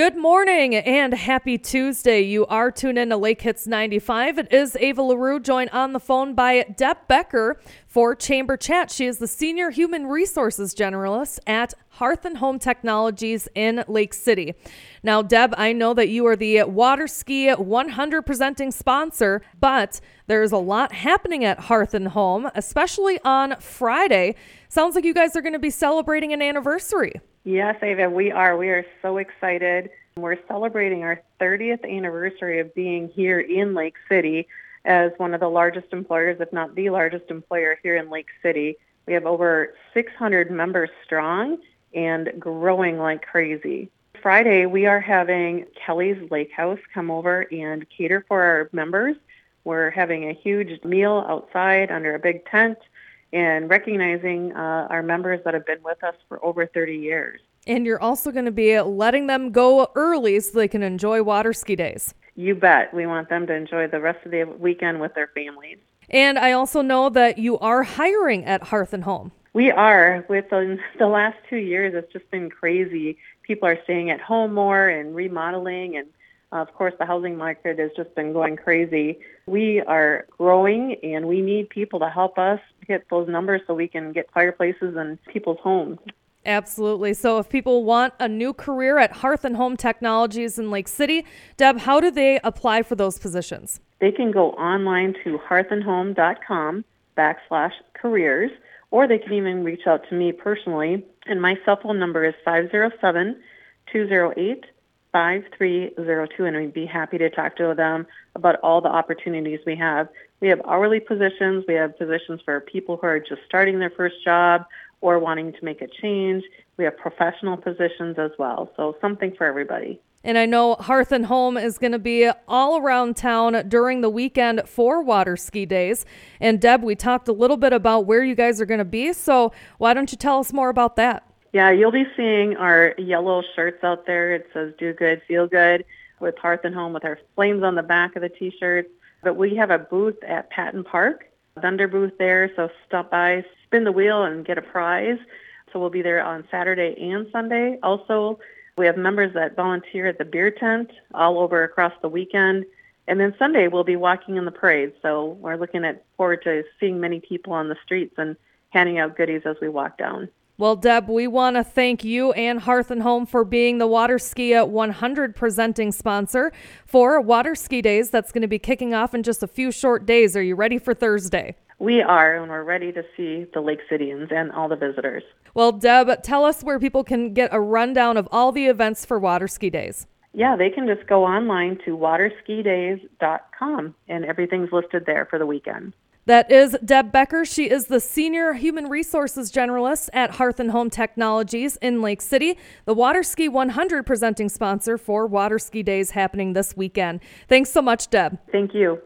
Good morning and happy Tuesday. You are tuned in to Lake Hits 95. It is Ava LaRue joined on the phone by Deb Becker for Chamber Chat. She is the Senior Human Resources Generalist at Hearth and Home Technologies in Lake City. Now, Deb, I know that you are the Water Ski 100 presenting sponsor, but there's a lot happening at Hearth and Home, especially on Friday. Sounds like you guys are going to be celebrating an anniversary. Yes, Ava, we are. We are so excited. We're celebrating our 30th anniversary of being here in Lake City as one of the largest employers, if not the largest employer here in Lake City. We have over 600 members strong and growing like crazy. Friday, we are having Kelly's Lake House come over and cater for our members. We're having a huge meal outside under a big tent and recognizing uh, our members that have been with us for over 30 years. And you're also going to be letting them go early so they can enjoy water ski days. You bet. We want them to enjoy the rest of the weekend with their families. And I also know that you are hiring at Hearth and Home. We are. With the, the last two years, it's just been crazy. People are staying at home more and remodeling and of course, the housing market has just been going crazy. We are growing and we need people to help us hit those numbers so we can get fireplaces in people's homes. Absolutely. So, if people want a new career at Hearth and Home Technologies in Lake City, Deb, how do they apply for those positions? They can go online to hearthandhome.com backslash careers, or they can even reach out to me personally. And my cell phone number is 507 208 5302 and we'd be happy to talk to them about all the opportunities we have. We have hourly positions, we have positions for people who are just starting their first job or wanting to make a change. We have professional positions as well. So something for everybody. And I know Hearth and Home is going to be all around town during the weekend for water ski days. And Deb, we talked a little bit about where you guys are going to be. So why don't you tell us more about that? Yeah, you'll be seeing our yellow shirts out there. It says "Do Good, Feel Good" with Hearth and Home with our flames on the back of the T-shirts. But we have a booth at Patton Park, vendor booth there. So stop by, spin the wheel, and get a prize. So we'll be there on Saturday and Sunday. Also, we have members that volunteer at the beer tent all over across the weekend. And then Sunday we'll be walking in the parade. So we're looking at forward to seeing many people on the streets and handing out goodies as we walk down. Well, Deb, we want to thank you and Hearth and Home for being the Water Ski 100 presenting sponsor for Water Ski Days. That's going to be kicking off in just a few short days. Are you ready for Thursday? We are, and we're ready to see the Lake Cityans and all the visitors. Well, Deb, tell us where people can get a rundown of all the events for Water Ski Days. Yeah, they can just go online to waterskidays.com, and everything's listed there for the weekend. That is Deb Becker. She is the Senior Human Resources Generalist at Hearth and Home Technologies in Lake City, the Water Ski 100 presenting sponsor for Water Ski Days happening this weekend. Thanks so much, Deb. Thank you.